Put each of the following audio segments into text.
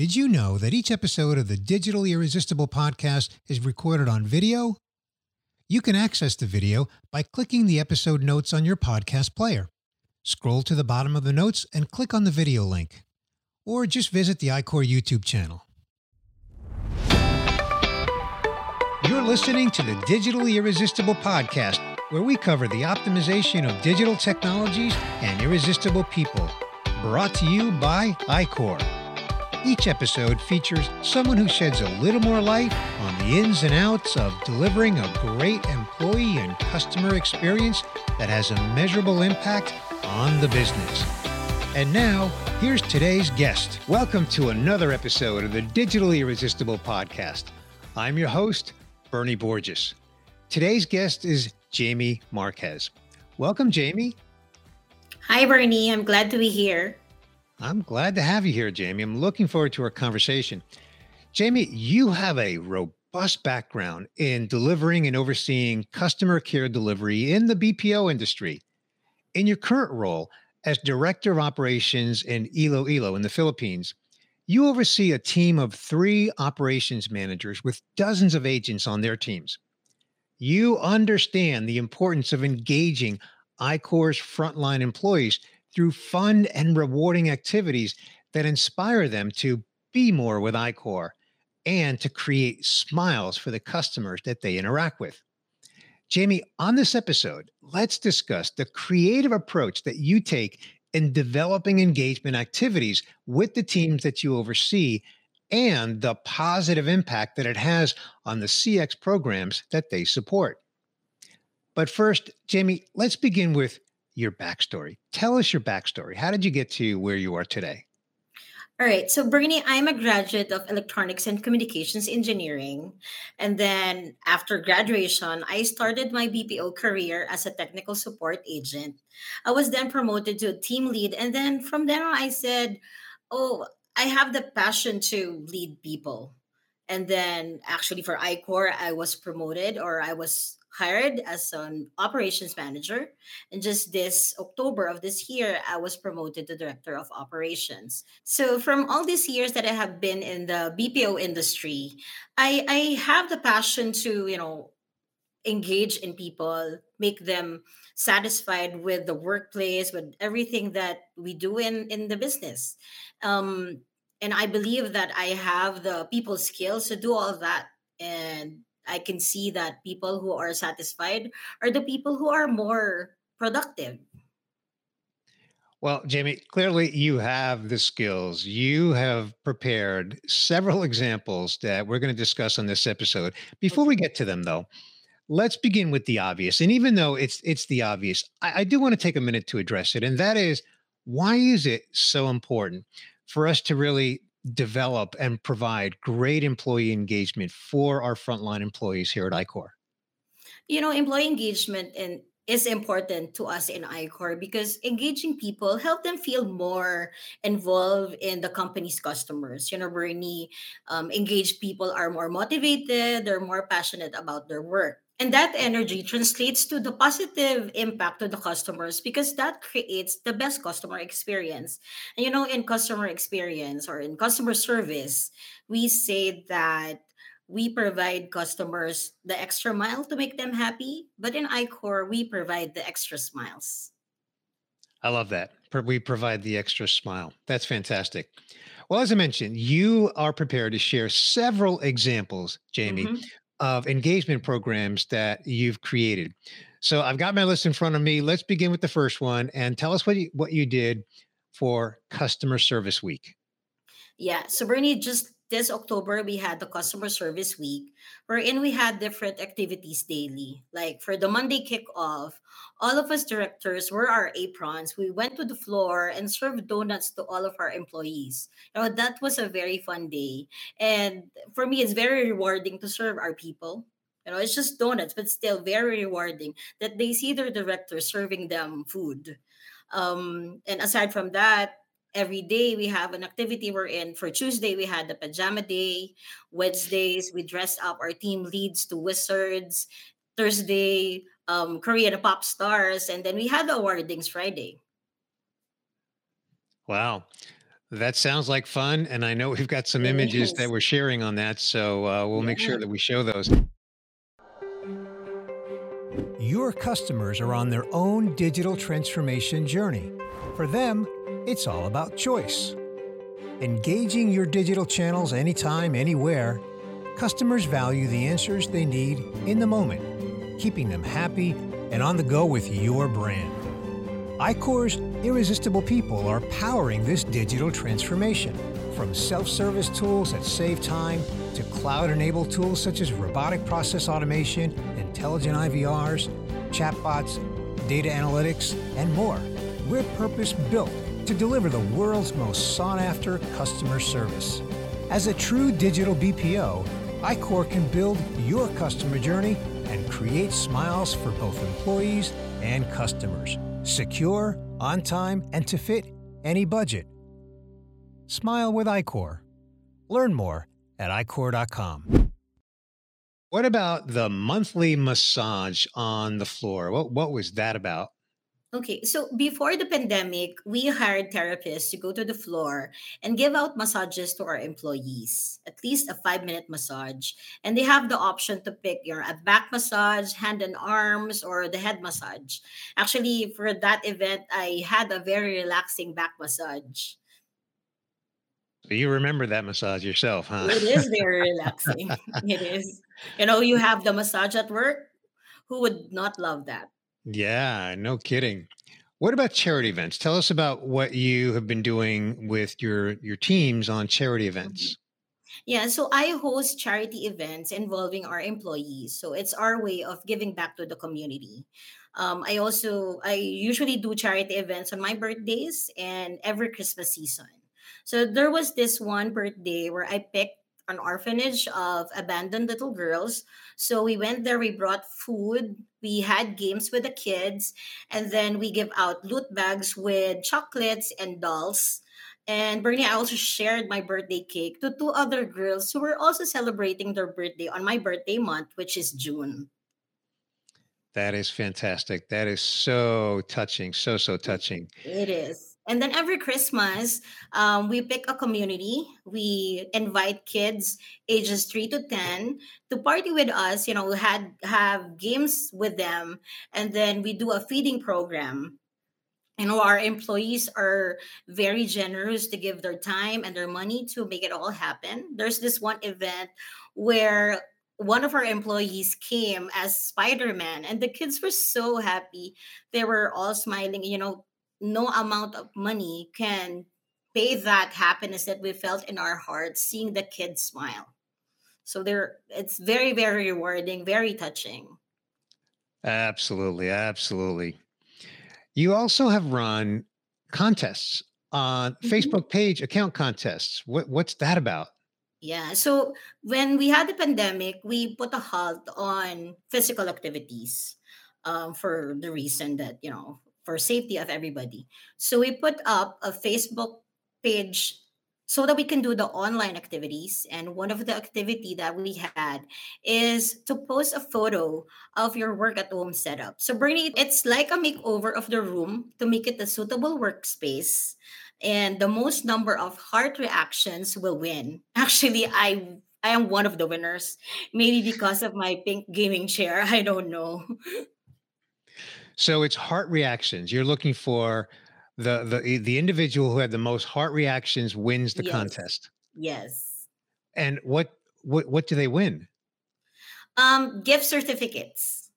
Did you know that each episode of the Digitally Irresistible podcast is recorded on video? You can access the video by clicking the episode notes on your podcast player. Scroll to the bottom of the notes and click on the video link. Or just visit the iQor YouTube channel. You're listening to the Digitally Irresistible podcast, where we cover the optimization of digital technologies and irresistible people. Brought to you by iQor. Each episode features someone who sheds a little more light on the ins and outs of delivering a great employee and customer experience that has a measurable impact on the business. And now, here's today's guest. Welcome to another episode of the Digitally Irresistible podcast. I'm your host, Bernie Borges. Today's guest is Jamie Marquez. Welcome, Jamie. Hi, Bernie. I'm glad to be here. I'm glad to have you here, Jamie. I'm looking forward to our conversation. Jamie, you have a robust background in delivering and overseeing customer care delivery in the BPO industry. In your current role as Director of Operations in Iloilo in the Philippines, you oversee a team of three operations managers with dozens of agents on their teams. You understand the importance of engaging iQor's frontline employees through fun and rewarding activities that inspire them to be more with iQor and to create smiles for the customers that they interact with. Jamie, on this episode, let's discuss the creative approach that you take in developing engagement activities with the teams that you oversee and the positive impact that it has on the CX programs that they support. But first, Jamie, let's begin with your backstory. Tell us your backstory. How did you get to where you are today? All right. So, Bernie, I'm a graduate of electronics and communications engineering. And then after graduation, I started my BPO career as a technical support agent. I was then promoted to a team lead. And then from then on, I said, Oh, I have the passion to lead people. And then actually for iQor, I was promoted or I was hired as an operations manager. And just this October of this year, I was promoted to director of operations. So from all these years that I have been in the BPO industry, I, I have the passion to, you know, engage in people, make them satisfied with the workplace, with everything that we do in, in the business. Um, and I believe that I have the people skills to do all that. And I can see that people who are satisfied are the people who are more productive. Well, Jamie, clearly you have the skills. You have prepared several examples that we're going to discuss on this episode. Before we get to them, though, let's begin with the obvious. And even though it's it's the obvious, I, I do want to take a minute to address it. And that is why is it so important for us to really develop and provide great employee engagement for our frontline employees here at iQor? You know, employee engagement is important to us in iQor because engaging people help them feel more involved in the company's customers. You know, Bernie, um, engaged people are more motivated, they're more passionate about their work and that energy translates to the positive impact to the customers because that creates the best customer experience. And you know in customer experience or in customer service we say that we provide customers the extra mile to make them happy but in iQor we provide the extra smiles. I love that. We provide the extra smile. That's fantastic. Well as i mentioned you are prepared to share several examples jamie mm-hmm of engagement programs that you've created. So I've got my list in front of me. Let's begin with the first one and tell us what you, what you did for Customer Service Week. Yeah. Bernie, just this October, we had the customer service week, wherein we had different activities daily. Like for the Monday kickoff, all of us directors were our aprons. We went to the floor and served donuts to all of our employees. You know, that was a very fun day. And for me, it's very rewarding to serve our people. You know, it's just donuts, but still very rewarding that they see their director serving them food. Um, and aside from that, every day we have an activity we're in. For Tuesday, we had the pajama day. Wednesdays, we dressed up our team leads to wizards. Thursday, um, Korean pop stars. And then we had the awardings Friday. Wow. That sounds like fun, and I know we've got some It images that we're sharing on that, so uh, we'll make sure that we show those. Your customers are on their own digital transformation journey. For them, it's all about choice. Engaging your digital channels anytime, anywhere, customers value the answers they need in the moment, keeping them happy and on the go with your brand. iQor's irresistible people are powering this digital transformation. From self service tools that save time to cloud enabled tools such as robotic process automation, intelligent IVRs, chatbots, data analytics, and more. We're purpose built to deliver the world's most sought after customer service. As a true digital BPO, iQor can build your customer journey and create smiles for both employees and customers. Secure, on time, and to fit any budget. Smile with iQor. Learn more at iQor.com. What about the monthly massage on the floor? What what was that about? Okay, so before the pandemic, we hired therapists to go to the floor and give out massages to our employees, at least a five minute massage. And they have the option to pick your a back massage, hand and arms, or the head massage. Actually, for that event, I had a very relaxing back massage. So you remember that massage yourself, huh? It is very relaxing. It is. You know, you have the massage at work. Who would not love that? Yeah, no kidding. What about charity events? Tell us about what you have been doing with your your teams on charity events. Yeah, so I host charity events involving our employees. So it's our way of giving back to the community. Um, I also I usually do charity events on my birthdays and every Christmas season. So there was this one birthday where I picked an orphanage of abandoned little girls. So we went there, we brought food, we had games with the kids, and then we give out loot bags with chocolates and dolls and Bernie, I also shared my birthday cake to two other girls who were also celebrating their birthday on my birthday month, which is June. That is fantastic. That is so touching. So so touching. It is. And then every Christmas, um, we pick a community. We invite kids ages three to ten to party with us. You know, we had have games with them, and then we do a feeding program you know our employees are very generous to give their time and their money to make it all happen there's this one event where one of our employees came as spider-man and the kids were so happy they were all smiling you know no amount of money can pay that happiness that we felt in our hearts seeing the kids smile so they're it's very very rewarding very touching Absolutely, absolutely. You also have run contests on Facebook page account contests. What what's that about? Yeah. So when we had the pandemic, we put a halt on physical activities um, for the reason that, you know, for safety of everybody. So we put up a Facebook page so that we can do the online activities. And one of the activity that we had is to post a photo of your work at home setup. So Bernie, it's like a makeover of the room to make it a suitable workspace and the most number of heart reactions will win. Actually, I I am one of the winners. Maybe because of my pink gaming chair. I don't know. So it's heart reactions. You're looking for the the the individual who had the most heart reactions wins the Yes. contest. Yes. And what what what do they win? Um, gift certificates.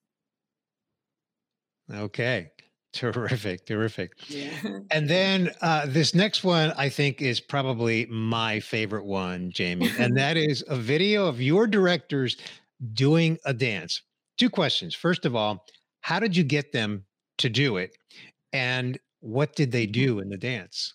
Okay. Terrific, terrific. Yeah. And then uh, this next one, I think, is probably my favorite one, Jamie, and that is a video of your directors doing a dance. Two questions. First of all, how did you get them to do it? And what did they mm-hmm. do in the dance?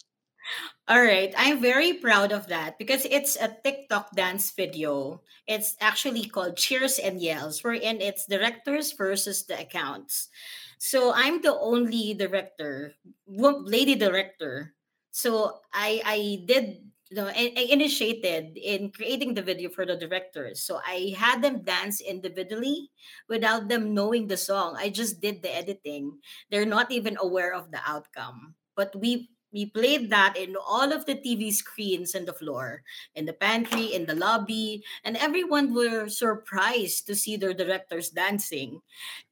All right, I'm very proud of that because it's a TikTok dance video. It's actually called Cheers and Yells, wherein it's directors versus the accounts. So I'm the only director, lady director. So I I did you know I, initiated in creating the video for the directors. So I had them dance individually without them knowing the song. I just did the editing. They're not even aware of the outcome. But we we played that in all of the TV screens and the floor, in the pantry, in the lobby, and everyone were surprised to see their directors dancing.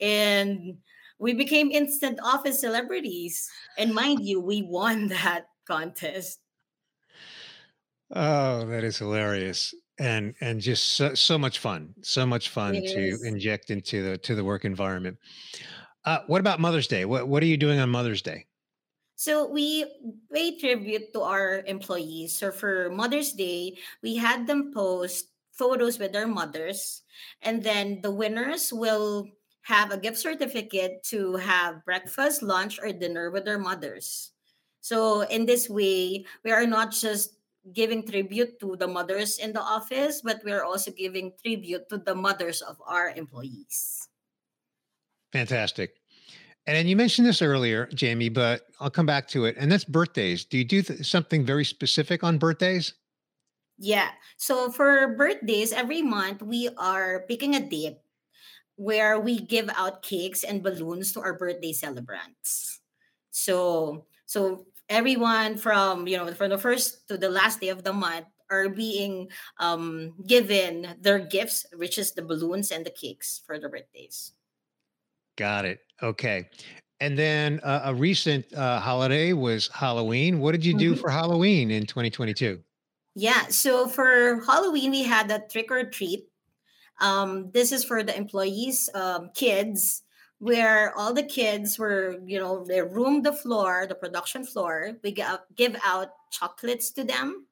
And we became instant office celebrities. And mind you, we won that contest. Oh, that is hilarious. And and just so, so much fun. So much fun to Yes. inject into the to the work environment. Uh, what about Mother's Day? What what are you doing on Mother's Day? So we pay tribute to our employees. So for Mother's Day, we had them post photos with their mothers, and then the winners will have a gift certificate to have breakfast, lunch, or dinner with their mothers. So in this way, we are not just giving tribute to the mothers in the office, but we are also giving tribute to the mothers of our employees. Fantastic. And then you mentioned this earlier, Jamie, but I'll come back to it. And that's birthdays. Do you do th- something very specific on birthdays? Yeah. So for birthdays, every month we are picking a date where we give out cakes and balloons to our birthday celebrants. So so everyone from you know from the first to the last day of the month are being um, given their gifts, which is the balloons and the cakes for the birthdays. Got it. Okay. And then uh, a recent uh, holiday was Halloween. What did you do Mhm. for Halloween in 2022? Yeah. So for Halloween, we had a trick or treat Um, this is for the employees' um, kids, where all the kids were, you know, they room the floor, the production floor. We give out, give out chocolates to them.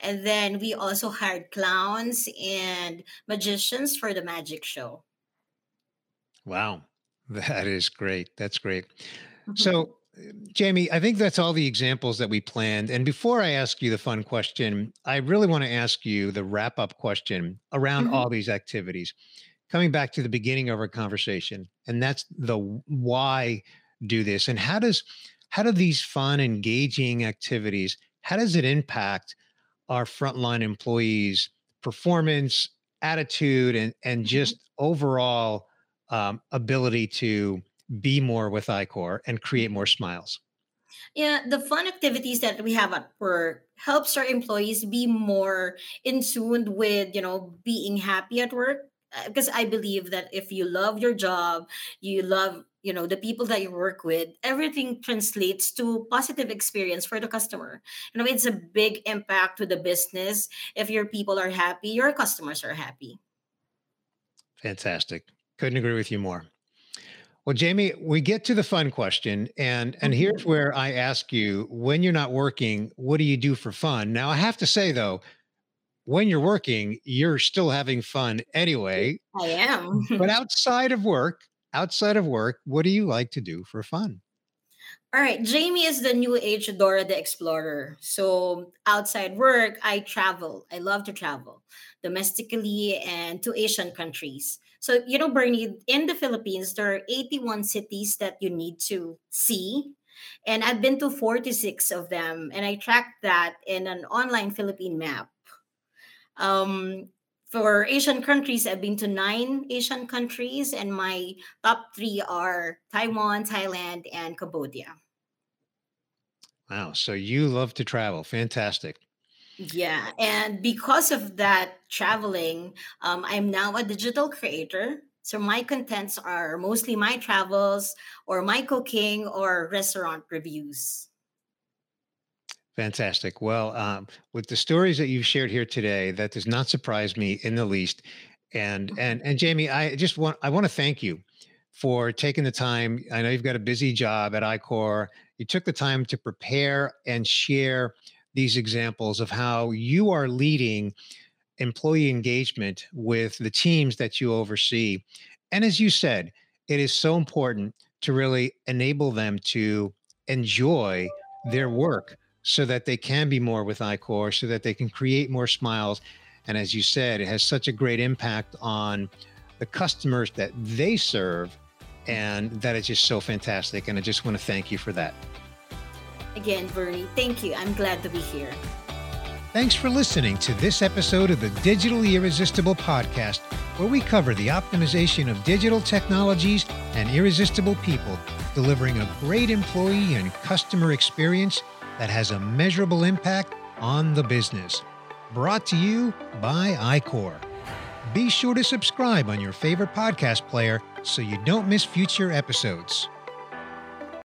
And then we also hired clowns and magicians for the magic show. Wow. That is great. That's great. Mhm. So, uh, Jamie, I think that's all the examples that we planned. And before I ask you the fun question, I really want to ask you the wrap up question around Mhm. all these activities. Coming back to the beginning of our conversation, and that's the why do this and how does how do these fun engaging activities how does it impact our frontline employees performance attitude and and Mhm. just overall um, ability to be more with iQor and create more smiles. Yeah, the fun activities that we have at work helps our employees be more in tune with, you know, being happy at work. Uh, Because I believe that if you love your job, you love, you know, the people that you work with, everything translates to positive experience for the customer. You know, it's a big impact to the business. If your people are happy, your customers are happy. Fantastic. Couldn't agree with you more. Well, Jamie, we get to the fun question, and and here's Mhm. where I ask you: When you're not working, what do you do for fun? Now, I have to say though, when you're working, you're still having fun anyway. I am. But outside of work, outside of work, what do you like to do for fun? All right, Jamie is the new age Dora the Explorer. So outside work, I travel. I love to travel domestically and to Asian countries. So, you know, Bernie, in the Philippines, there are 81 cities that you need to see. And I've been to 46 of them, and I tracked that in an online Philippine map. Um, for Asian countries, I've been to nine Asian countries, and my top three are Taiwan, Thailand, and Cambodia. Wow, so you love to travel. Fantastic. Yeah, and because of that traveling, um, I'm now a digital creator. So my contents are mostly my travels or my cooking or restaurant reviews. Fantastic. Well, um, with the stories that you've shared here today, that does not surprise me in the least. And and and Jamie, I just want I want to thank you for taking the time. I know you've got a busy job at iQor. You took the time to prepare and share these examples of how you are leading employee engagement with the teams that you oversee. And as you said, it is so important to really enable them to enjoy their work so that they can be more with iQor, so that they can create more smiles. And as you said, it has such a great impact on the customers that they serve. And that is just so fantastic. And I just want to thank you for that. Again, Bernie, thank you. I'm glad to be here. Thanks for listening to this episode of the Digitally Irresistible podcast, where we cover the optimization of digital technologies and irresistible people, delivering a great employee and customer experience that has a measurable impact on the business. Brought to you by iQor. Be sure to subscribe on your favorite podcast player so you don't miss future episodes.